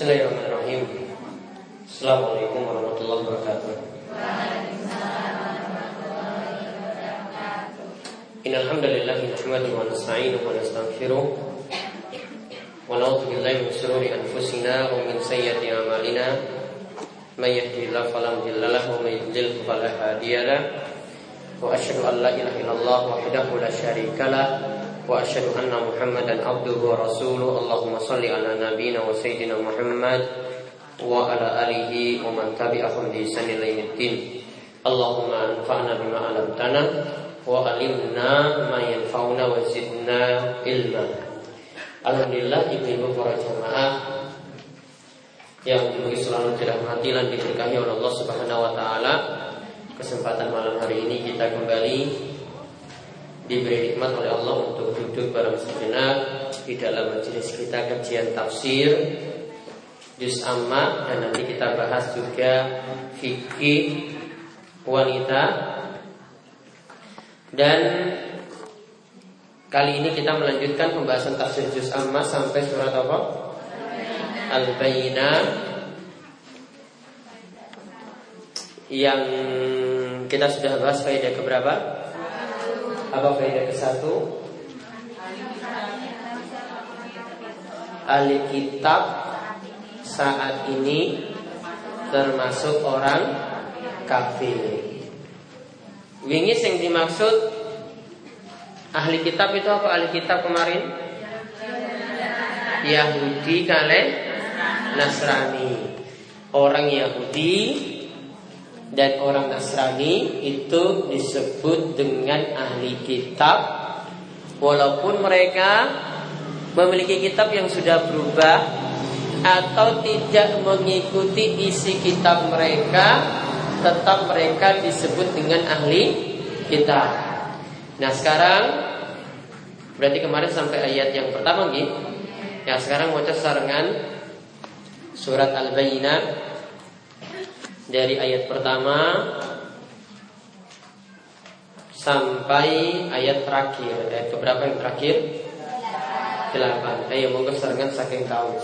Bismillahirrahmanirrahim. Assalamualaikum warahmatullahi wabarakatuh. Innal hamdalillah nahmaduhu wa nasta'inuhu wa wa anfusina wa min a'malina. May yahdihillahu fala mudilla lahu wa may yudlil fala hadiya lahu. Wa asyhadu an la ilaha illallah wahdahu la وأشهد أن محمدا عبده ورسوله اللهم صل على نبينا وسيدنا محمد وعلى آله ومن تبعهم بإحسان إلى يوم الدين اللهم انفعنا بما علمتنا وعلمنا ما ينفعنا وزدنا علما Alhamdulillah ibu-ibu para jamaah yang dimiliki selalu dirahmati dan diberkahi oleh Allah Subhanahu wa taala. Kesempatan malam hari ini kita kembali diberi nikmat oleh Allah untuk duduk bareng sejenak di dalam majelis kita kajian tafsir juz amma dan nanti kita bahas juga fikih wanita dan kali ini kita melanjutkan pembahasan tafsir juz amma sampai surat apa? Al-Bayyinah yang kita sudah bahas faedah keberapa? Apa faedah ke satu? Ahli kitab saat ini termasuk orang kafir. Wingi yang dimaksud ahli kitab itu apa ahli kitab kemarin? Yahudi kale Nasrani. Orang Yahudi dan orang Nasrani itu disebut dengan ahli kitab walaupun mereka memiliki kitab yang sudah berubah atau tidak mengikuti isi kitab mereka tetap mereka disebut dengan ahli kitab. Nah sekarang berarti kemarin sampai ayat yang pertama gitu. Ya sekarang mau sarangan surat Al-Bayyinah dari ayat pertama sampai ayat terakhir. Ayat keberapa yang terakhir? Delapan. Ayo monggo serangan saking tahu.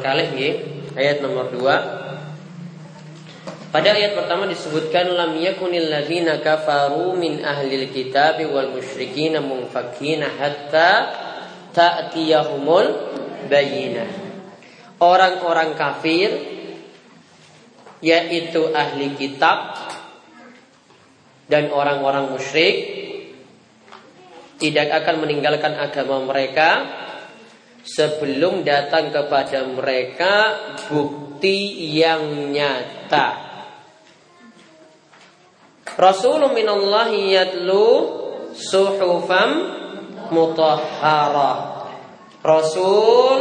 Ya, ayat nomor 2. Pada ayat pertama disebutkan lam yakunil ladzina kafaru min ahlil kitab wal musyrikin munfakina hatta ta'tiyahumul bayyinah. Orang-orang kafir yaitu ahli kitab dan orang-orang musyrik tidak akan meninggalkan agama mereka sebelum datang kepada mereka bukti yang nyata. Rasulullah minallahi yatlu suhufam mutahharah. Rasul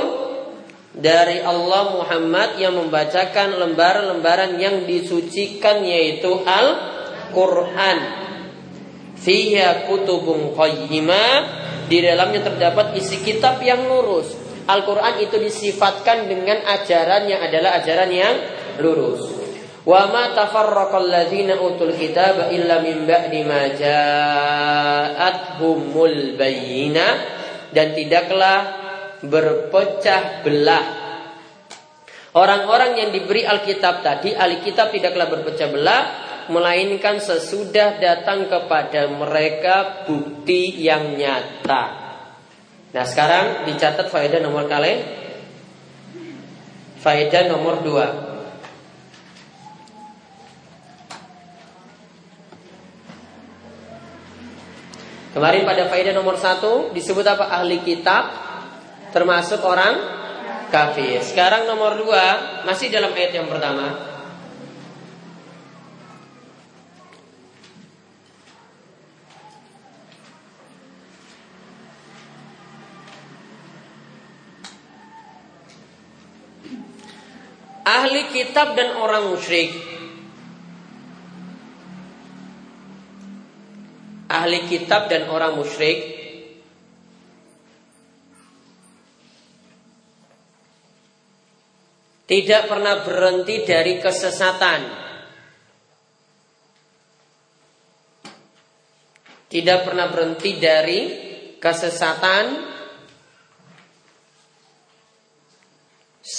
dari Allah Muhammad yang membacakan lembaran-lembaran yang disucikan yaitu Al-Qur'an Fiha kutubun qayyimah di dalamnya terdapat isi kitab yang lurus. Al-Quran itu disifatkan dengan ajaran yang adalah ajaran yang lurus. Wa ma utul kitab illa min ba'di ma ja'atuhumul bayyina dan tidaklah berpecah belah Orang-orang yang diberi Alkitab tadi, Alkitab tidaklah berpecah belah melainkan sesudah datang kepada mereka bukti yang nyata. Nah sekarang dicatat faedah nomor kali Faedah nomor dua Kemarin pada faedah nomor satu disebut apa ahli kitab termasuk orang kafir. Sekarang nomor dua masih dalam ayat yang pertama ahli kitab dan orang musyrik. Ahli kitab dan orang musyrik tidak pernah berhenti dari kesesatan. Tidak pernah berhenti dari kesesatan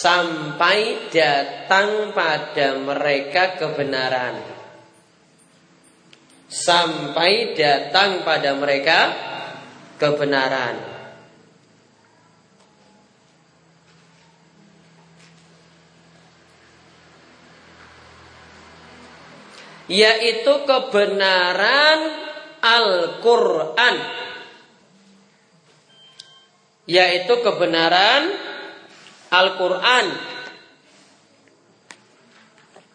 sampai datang pada mereka kebenaran. Sampai datang pada mereka kebenaran. Yaitu kebenaran Al-Quran Yaitu kebenaran Al-Quran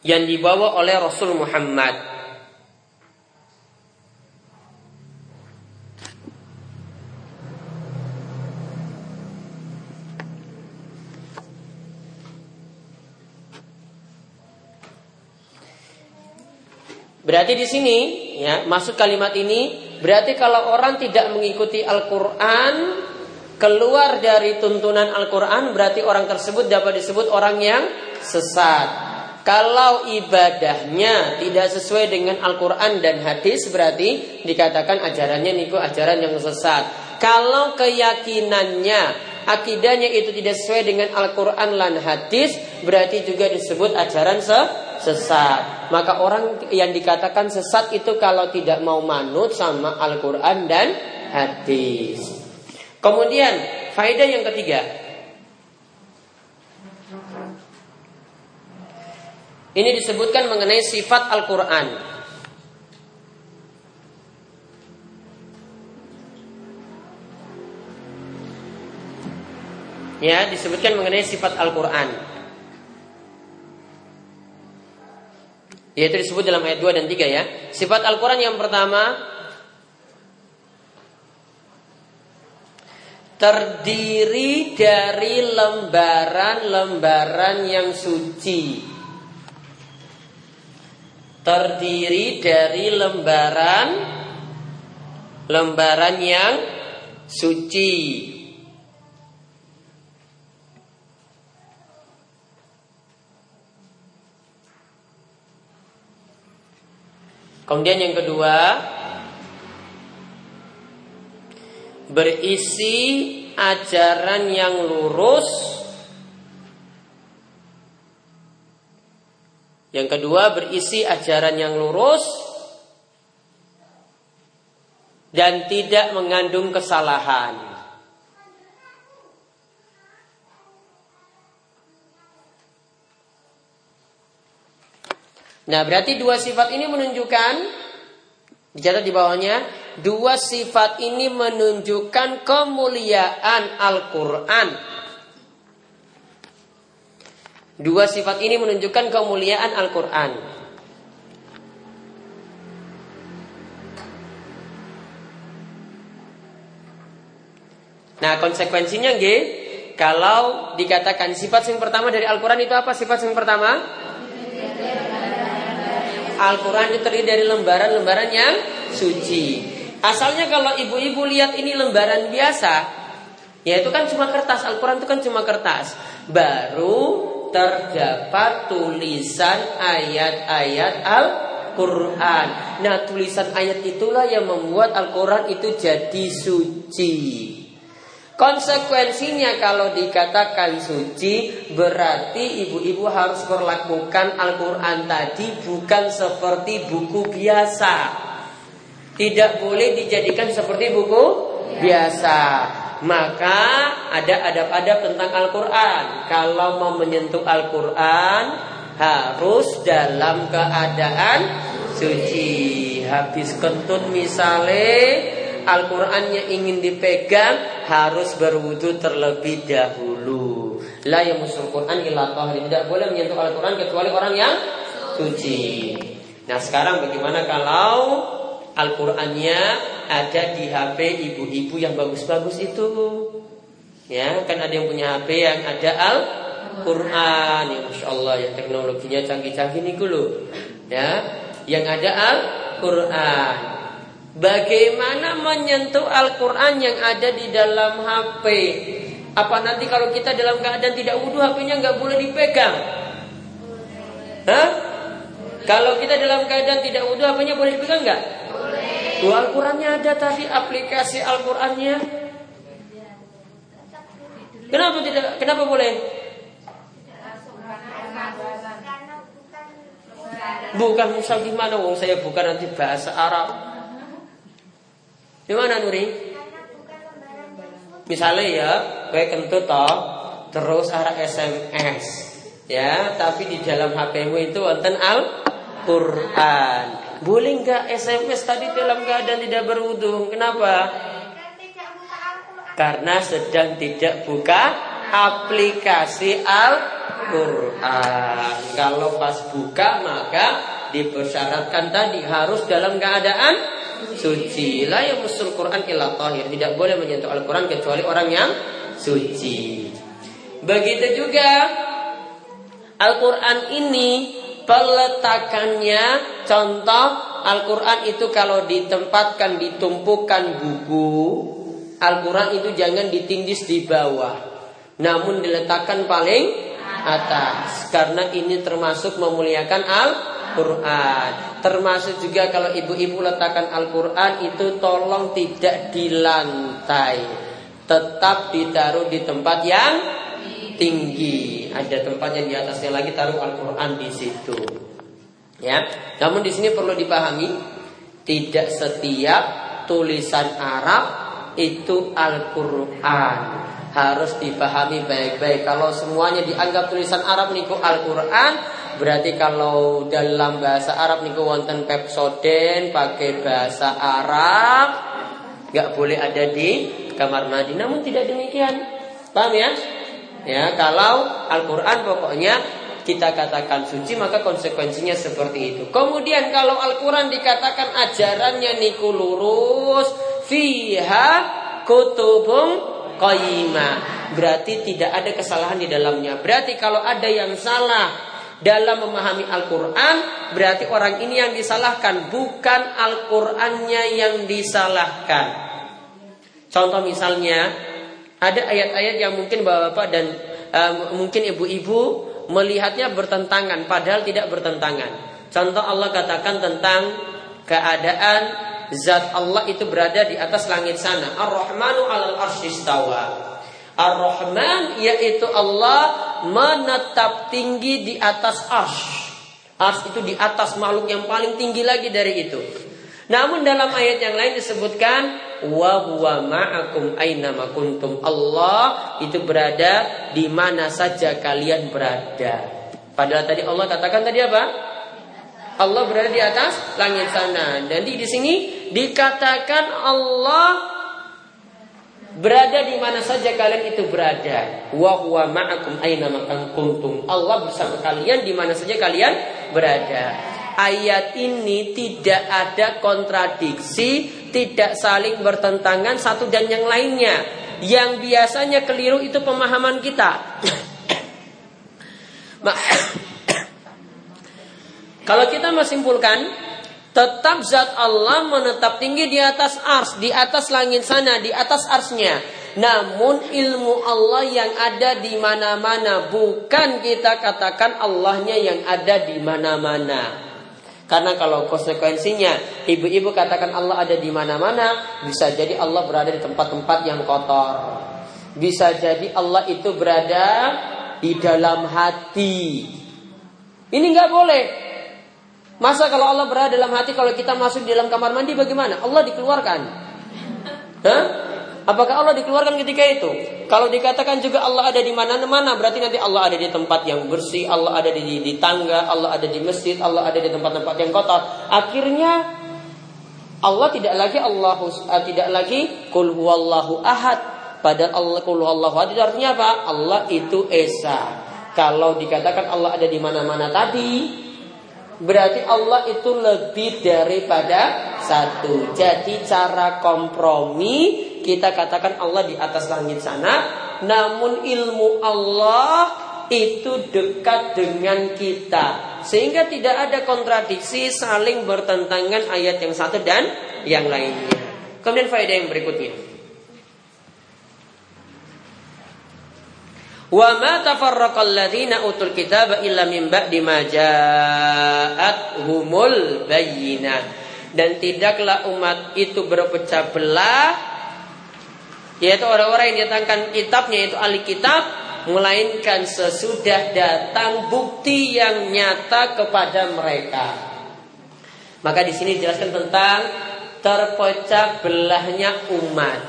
yang dibawa oleh Rasul Muhammad. Berarti di sini ya masuk kalimat ini berarti kalau orang tidak mengikuti Al-Qur'an keluar dari tuntunan Al-Quran berarti orang tersebut dapat disebut orang yang sesat. Kalau ibadahnya tidak sesuai dengan Al-Quran dan hadis berarti dikatakan ajarannya niku ajaran yang sesat. Kalau keyakinannya, akidahnya itu tidak sesuai dengan Al-Quran dan hadis berarti juga disebut ajaran sesat. Maka orang yang dikatakan sesat itu kalau tidak mau manut sama Al-Quran dan hadis. Kemudian faedah yang ketiga. Ini disebutkan mengenai sifat Al-Quran. Ya, disebutkan mengenai sifat Al-Quran. Yaitu disebut dalam ayat 2 dan 3 ya. Sifat Al-Quran yang pertama terdiri dari lembaran-lembaran yang suci. Terdiri dari lembaran lembaran yang suci. Kemudian yang kedua, berisi ajaran yang lurus. Yang kedua berisi ajaran yang lurus dan tidak mengandung kesalahan. Nah, berarti dua sifat ini menunjukkan dicatat di bawahnya, dua sifat ini menunjukkan kemuliaan Al-Qur'an. Dua sifat ini menunjukkan kemuliaan Al-Qur'an. Nah, konsekuensinya G, kalau dikatakan sifat yang pertama dari Al-Quran itu apa sifat yang pertama? Al-Quran itu terdiri dari lembaran-lembaran yang suci. Asalnya kalau ibu-ibu lihat ini lembaran biasa, ya itu kan cuma kertas. Al-Quran itu kan cuma kertas. Baru terdapat tulisan ayat-ayat Al-Quran. Nah tulisan ayat itulah yang membuat Al-Quran itu jadi suci. Konsekuensinya kalau dikatakan suci berarti ibu-ibu harus melakukan Al-Quran tadi bukan seperti buku biasa. Tidak boleh dijadikan seperti buku biasa. Maka ada adab-adab tentang Al-Quran. Kalau mau menyentuh Al-Quran harus dalam keadaan suci. Habis kentut misalnya Al-Qurannya ingin dipegang harus berwudu terlebih dahulu. La musul Quran. Tidak boleh menyentuh Al-Quran kecuali orang yang suci. Nah sekarang bagaimana kalau Al-Qurannya ada di HP ibu-ibu yang bagus-bagus itu? Ya, kan ada yang punya HP yang ada Al-Quran ya Masya Allah ya teknologinya canggih-canggih nih dulu ya yang ada Al-Quran Bagaimana menyentuh Al-Quran yang ada di dalam HP? Apa nanti kalau kita dalam keadaan tidak wudhu HP-nya nggak boleh dipegang? Hah? Kalau kita dalam keadaan tidak wudhu HP-nya boleh dipegang nggak? Boleh. Al-Qurannya ada tadi aplikasi Al-Qurannya. Kenapa tidak? Kenapa boleh? Bukan misal gimana? Wong saya bukan nanti bahasa Arab. Gimana Nuri? Misalnya ya, kayak kentut toh, terus arah SMS, ya, tapi di dalam HPmu itu wonten Al Quran. Boleh nggak SMS tadi dalam keadaan tidak berwudu? Kenapa? Karena sedang tidak buka aplikasi Al-Quran. Kalau pas buka maka dipersyaratkan tadi harus dalam keadaan suci. La musul Quran illa tahir. Tidak boleh menyentuh Al-Quran kecuali orang yang suci. Begitu juga Al-Quran ini peletakannya contoh Al-Quran itu kalau ditempatkan ditumpukan buku Al-Quran itu jangan ditindis di bawah namun diletakkan paling atas karena ini termasuk memuliakan Al Quran. Termasuk juga kalau ibu-ibu letakkan Al-Quran itu tolong tidak di lantai. Tetap ditaruh di tempat yang tinggi. Ada tempat yang di atasnya lagi taruh Al-Quran di situ. Ya, namun di sini perlu dipahami tidak setiap tulisan Arab itu Al-Quran harus dipahami baik-baik. Kalau semuanya dianggap tulisan Arab niku Al-Quran, Berarti kalau dalam bahasa Arab niku wonten pepsoden pakai bahasa Arab nggak boleh ada di kamar mandi. Namun tidak demikian. Paham ya? Ya, kalau Al-Qur'an pokoknya kita katakan suci maka konsekuensinya seperti itu. Kemudian kalau Al-Qur'an dikatakan ajarannya niku lurus fiha kutubung qayyimah. Berarti tidak ada kesalahan di dalamnya. Berarti kalau ada yang salah dalam memahami Al-Quran berarti orang ini yang disalahkan bukan Al-Qurannya yang disalahkan. Contoh misalnya ada ayat-ayat yang mungkin bapak-bapak dan uh, mungkin ibu-ibu melihatnya bertentangan padahal tidak bertentangan. Contoh Allah katakan tentang keadaan zat Allah itu berada di atas langit sana. Ar-Rahmanu 'alal arsyistawa. Ar-Rahman yaitu Allah menetap tinggi di atas arsy. Ars itu di atas makhluk yang paling tinggi lagi dari itu. Namun dalam ayat yang lain disebutkan wa huwa ma'akum aina kuntum. Allah itu berada di mana saja kalian berada. Padahal tadi Allah katakan tadi apa? Allah berada di atas langit sana. Dan di, sini dikatakan Allah Berada di mana saja kalian itu berada. Wa huwa ma'akum aina kuntum. Allah bersama kalian di mana saja kalian berada. Ayat ini tidak ada kontradiksi, tidak saling bertentangan satu dan yang lainnya. Yang biasanya keliru itu pemahaman kita. Kalau kita menyimpulkan Tetap zat Allah menetap tinggi di atas ars, di atas langit sana, di atas arsnya. Namun ilmu Allah yang ada di mana-mana bukan kita katakan Allahnya yang ada di mana-mana. Karena kalau konsekuensinya ibu-ibu katakan Allah ada di mana-mana, bisa jadi Allah berada di tempat-tempat yang kotor. Bisa jadi Allah itu berada di dalam hati. Ini nggak boleh. Masa kalau Allah berada dalam hati kalau kita masuk di dalam kamar mandi bagaimana? Allah dikeluarkan. Hah? Apakah Allah dikeluarkan ketika itu? Kalau dikatakan juga Allah ada di mana-mana, berarti nanti Allah ada di tempat yang bersih, Allah ada di, di tangga, Allah ada di masjid, Allah ada di tempat-tempat yang kotor. Akhirnya Allah tidak lagi Allah uh, tidak lagi kul huwallahu ahad. Padahal Allah kul huwallahu ahad artinya apa? Allah itu esa. Kalau dikatakan Allah ada di mana-mana tadi, Berarti Allah itu lebih daripada satu. Jadi cara kompromi kita katakan Allah di atas langit sana, namun ilmu Allah itu dekat dengan kita. Sehingga tidak ada kontradiksi saling bertentangan ayat yang satu dan yang lainnya. Kemudian faedah yang berikutnya. Wa ma tafarraqal ladzina utul kitaba illa min ba'di ma humul bayyinah. Dan tidaklah umat itu berpecah belah yaitu orang-orang yang datangkan kitabnya yaitu ahli kitab melainkan sesudah datang bukti yang nyata kepada mereka. Maka di sini dijelaskan tentang terpecah belahnya umat.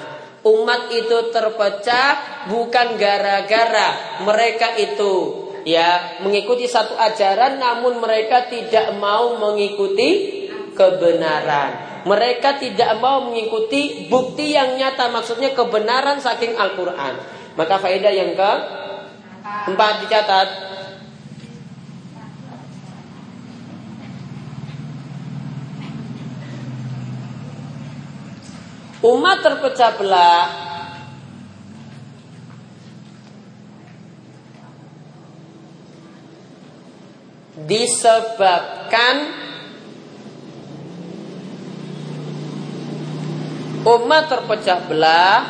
Umat itu terpecah bukan gara-gara mereka itu ya mengikuti satu ajaran namun mereka tidak mau mengikuti kebenaran. Mereka tidak mau mengikuti bukti yang nyata maksudnya kebenaran saking Al-Qur'an. Maka faedah yang ke empat dicatat umat terpecah belah disebabkan umat terpecah belah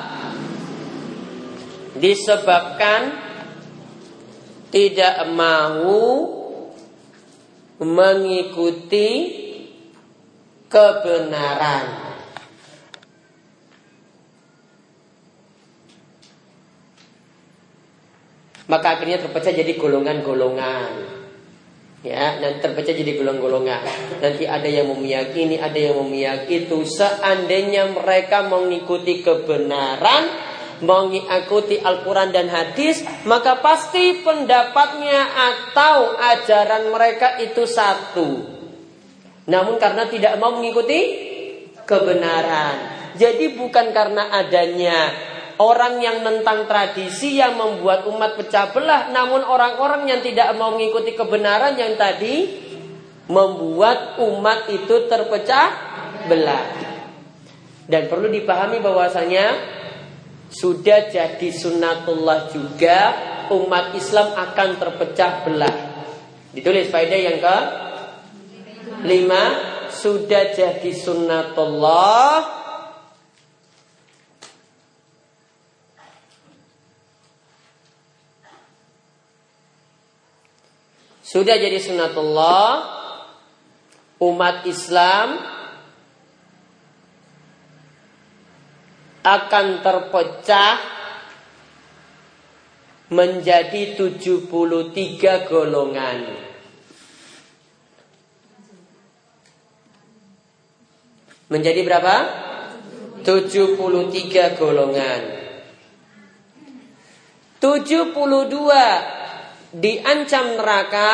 disebabkan tidak mau mengikuti kebenaran. Maka akhirnya terpecah jadi golongan-golongan. Ya, nanti terpecah jadi golongan-golongan. Nanti ada yang memiyakini, ada yang memiyaki itu. Seandainya mereka mengikuti kebenaran, mengikuti Al-Quran dan hadis, maka pasti pendapatnya atau ajaran mereka itu satu. Namun karena tidak mau mengikuti kebenaran. Jadi bukan karena adanya orang yang menentang tradisi yang membuat umat pecah belah, namun orang-orang yang tidak mau mengikuti kebenaran yang tadi membuat umat itu terpecah belah. Dan perlu dipahami bahwasanya sudah jadi sunnatullah juga umat Islam akan terpecah belah. Ditulis faedah yang ke lima sudah jadi sunnatullah Sudah jadi sunatullah umat Islam akan terpecah menjadi 73 golongan. Menjadi berapa? 73 golongan. 72 diancam neraka.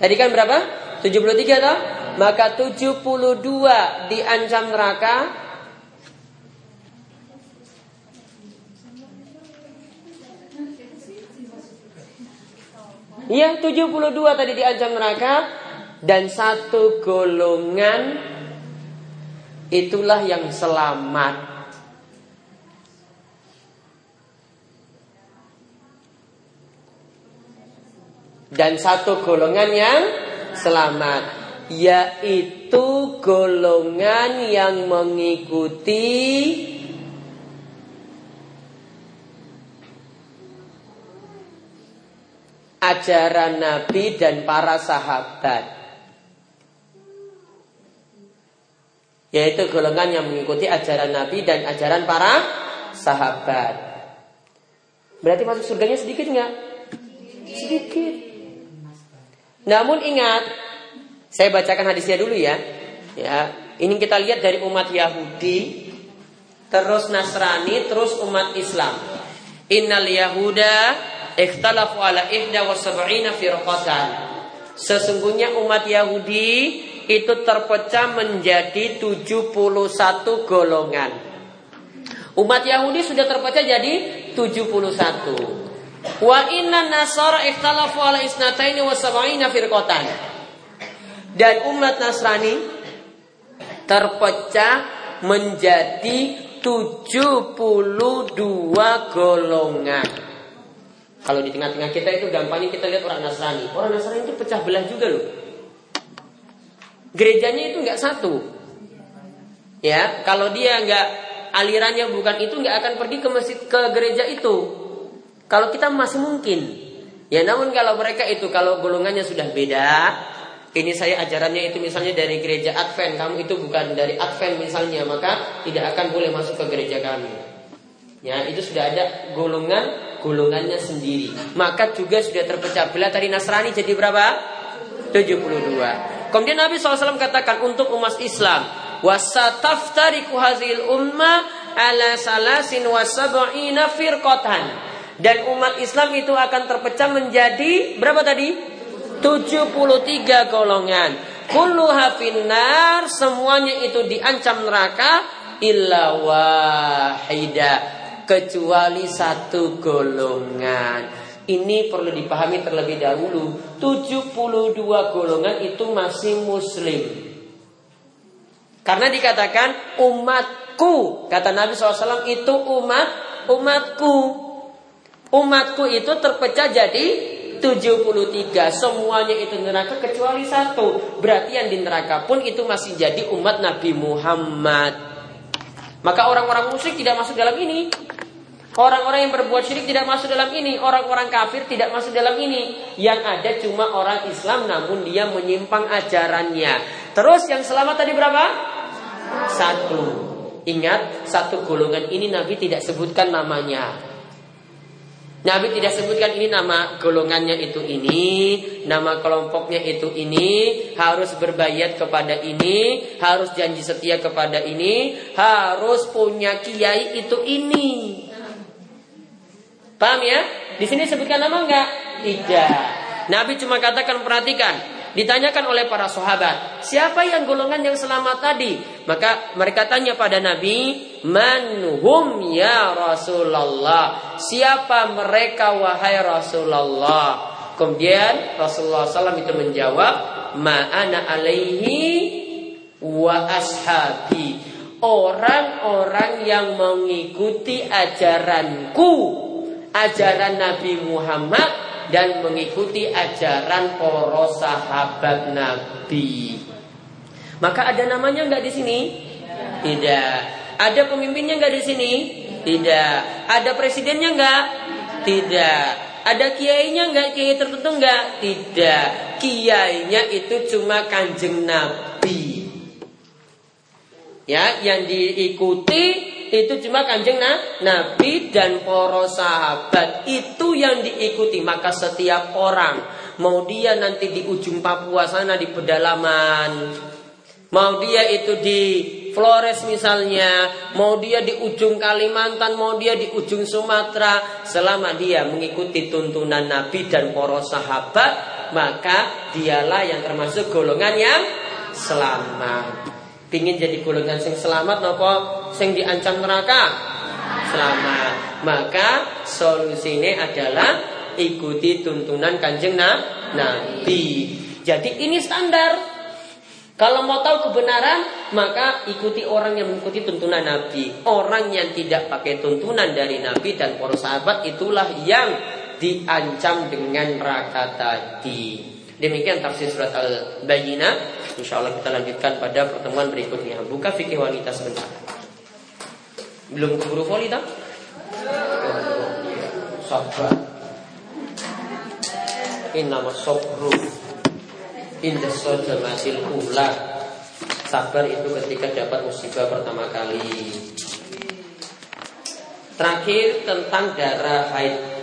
Tadi kan berapa? 73 toh? Maka 72 diancam neraka. Iya, 72 tadi diancam neraka dan satu golongan itulah yang selamat. Dan satu golongan yang selamat yaitu golongan yang mengikuti ajaran Nabi dan para sahabat. Yaitu golongan yang mengikuti ajaran Nabi dan ajaran para sahabat. Berarti masuk surganya sedikit nggak? Sedikit namun ingat, saya bacakan hadisnya dulu ya. Ya, ini kita lihat dari umat Yahudi, terus Nasrani, terus umat Islam. Innal Yahuda ikhtalafu ala ihda wa sab'ina firqatan. Sesungguhnya umat Yahudi itu terpecah menjadi 71 golongan. Umat Yahudi sudah terpecah jadi 71. Wa inna nasara ikhtalafu ala isnataini wa sab'ina firqatan. Dan umat Nasrani terpecah menjadi 72 golongan. Kalau di tengah-tengah kita itu gampangnya kita lihat orang Nasrani. Orang Nasrani itu pecah belah juga loh. Gerejanya itu nggak satu. Ya, kalau dia nggak alirannya bukan itu nggak akan pergi ke masjid ke gereja itu. Kalau kita masih mungkin. Ya namun kalau mereka itu kalau golongannya sudah beda, ini saya ajarannya itu misalnya dari gereja Advent, kamu itu bukan dari Advent misalnya, maka tidak akan boleh masuk ke gereja kami. Ya, itu sudah ada golongan golongannya sendiri. Maka juga sudah terpecah belah dari Nasrani jadi berapa? 72. Kemudian Nabi SAW katakan untuk umat Islam, wasataftariku hazil umma ala salasin wasab'ina firqatan. Dan umat Islam itu akan terpecah menjadi berapa tadi? 73 golongan. Kullu hafinar semuanya itu diancam neraka illa wahida kecuali satu golongan. Ini perlu dipahami terlebih dahulu. 72 golongan itu masih muslim. Karena dikatakan umatku, kata Nabi SAW itu umat umatku. Umatku itu terpecah jadi 73 Semuanya itu neraka kecuali satu. Berarti yang di neraka pun itu masih jadi umat Nabi Muhammad. Maka orang-orang musyrik tidak masuk dalam ini. Orang-orang yang berbuat syirik tidak masuk dalam ini. Orang-orang kafir tidak masuk dalam ini. Yang ada cuma orang Islam Namun dia menyimpang ajarannya. Terus yang selamat tadi berapa? Satu. Ingat satu golongan ini Nabi tidak sebutkan namanya Nabi tidak sebutkan ini nama golongannya itu ini, nama kelompoknya itu ini, harus berbayat kepada ini, harus janji setia kepada ini, harus punya kiai itu ini. Paham ya? Di sini sebutkan nama enggak? Tidak. Nabi cuma katakan perhatikan, Ditanyakan oleh para sahabat, siapa yang golongan yang selamat tadi? Maka mereka tanya pada Nabi, "Manhum ya Rasulullah?" Siapa mereka wahai Rasulullah? Kemudian Rasulullah SAW itu menjawab, "Ma'ana alaihi wa ashabi." Orang-orang yang mengikuti ajaranku, ajaran Nabi Muhammad dan mengikuti ajaran para sahabat Nabi. Maka ada namanya nggak di sini? Tidak. Ada pemimpinnya nggak di sini? Tidak. Ada presidennya nggak? Tidak. Ada kiainya nggak? Kiai tertentu nggak? Tidak. Kiainya itu cuma kanjeng Nabi. Ya, yang diikuti itu cuma kanjeng nah, Nabi dan para sahabat. Itu yang diikuti. Maka setiap orang mau dia nanti di ujung Papua sana di pedalaman mau dia itu di Flores misalnya mau dia di ujung Kalimantan mau dia di ujung Sumatera selama dia mengikuti tuntunan Nabi dan para sahabat maka dialah yang termasuk golongan yang selamat. Pingin jadi golongan sing selamat nopo sing diancam neraka? Selamat. Maka solusinya adalah ikuti tuntunan kanjeng Nabi. Jadi ini standar. Kalau mau tahu kebenaran, maka ikuti orang yang mengikuti tuntunan Nabi. Orang yang tidak pakai tuntunan dari Nabi dan para sahabat itulah yang diancam dengan neraka tadi. Demikian tafsir surat Al-Bayyinah. Insya Allah kita lanjutkan pada pertemuan berikutnya. Buka fikih wanita sebentar. Belum keburu voli tak? Sabar. Ini nama sobru. Indah masil ula. Sabar itu ketika dapat musibah pertama kali. Terakhir tentang darah haid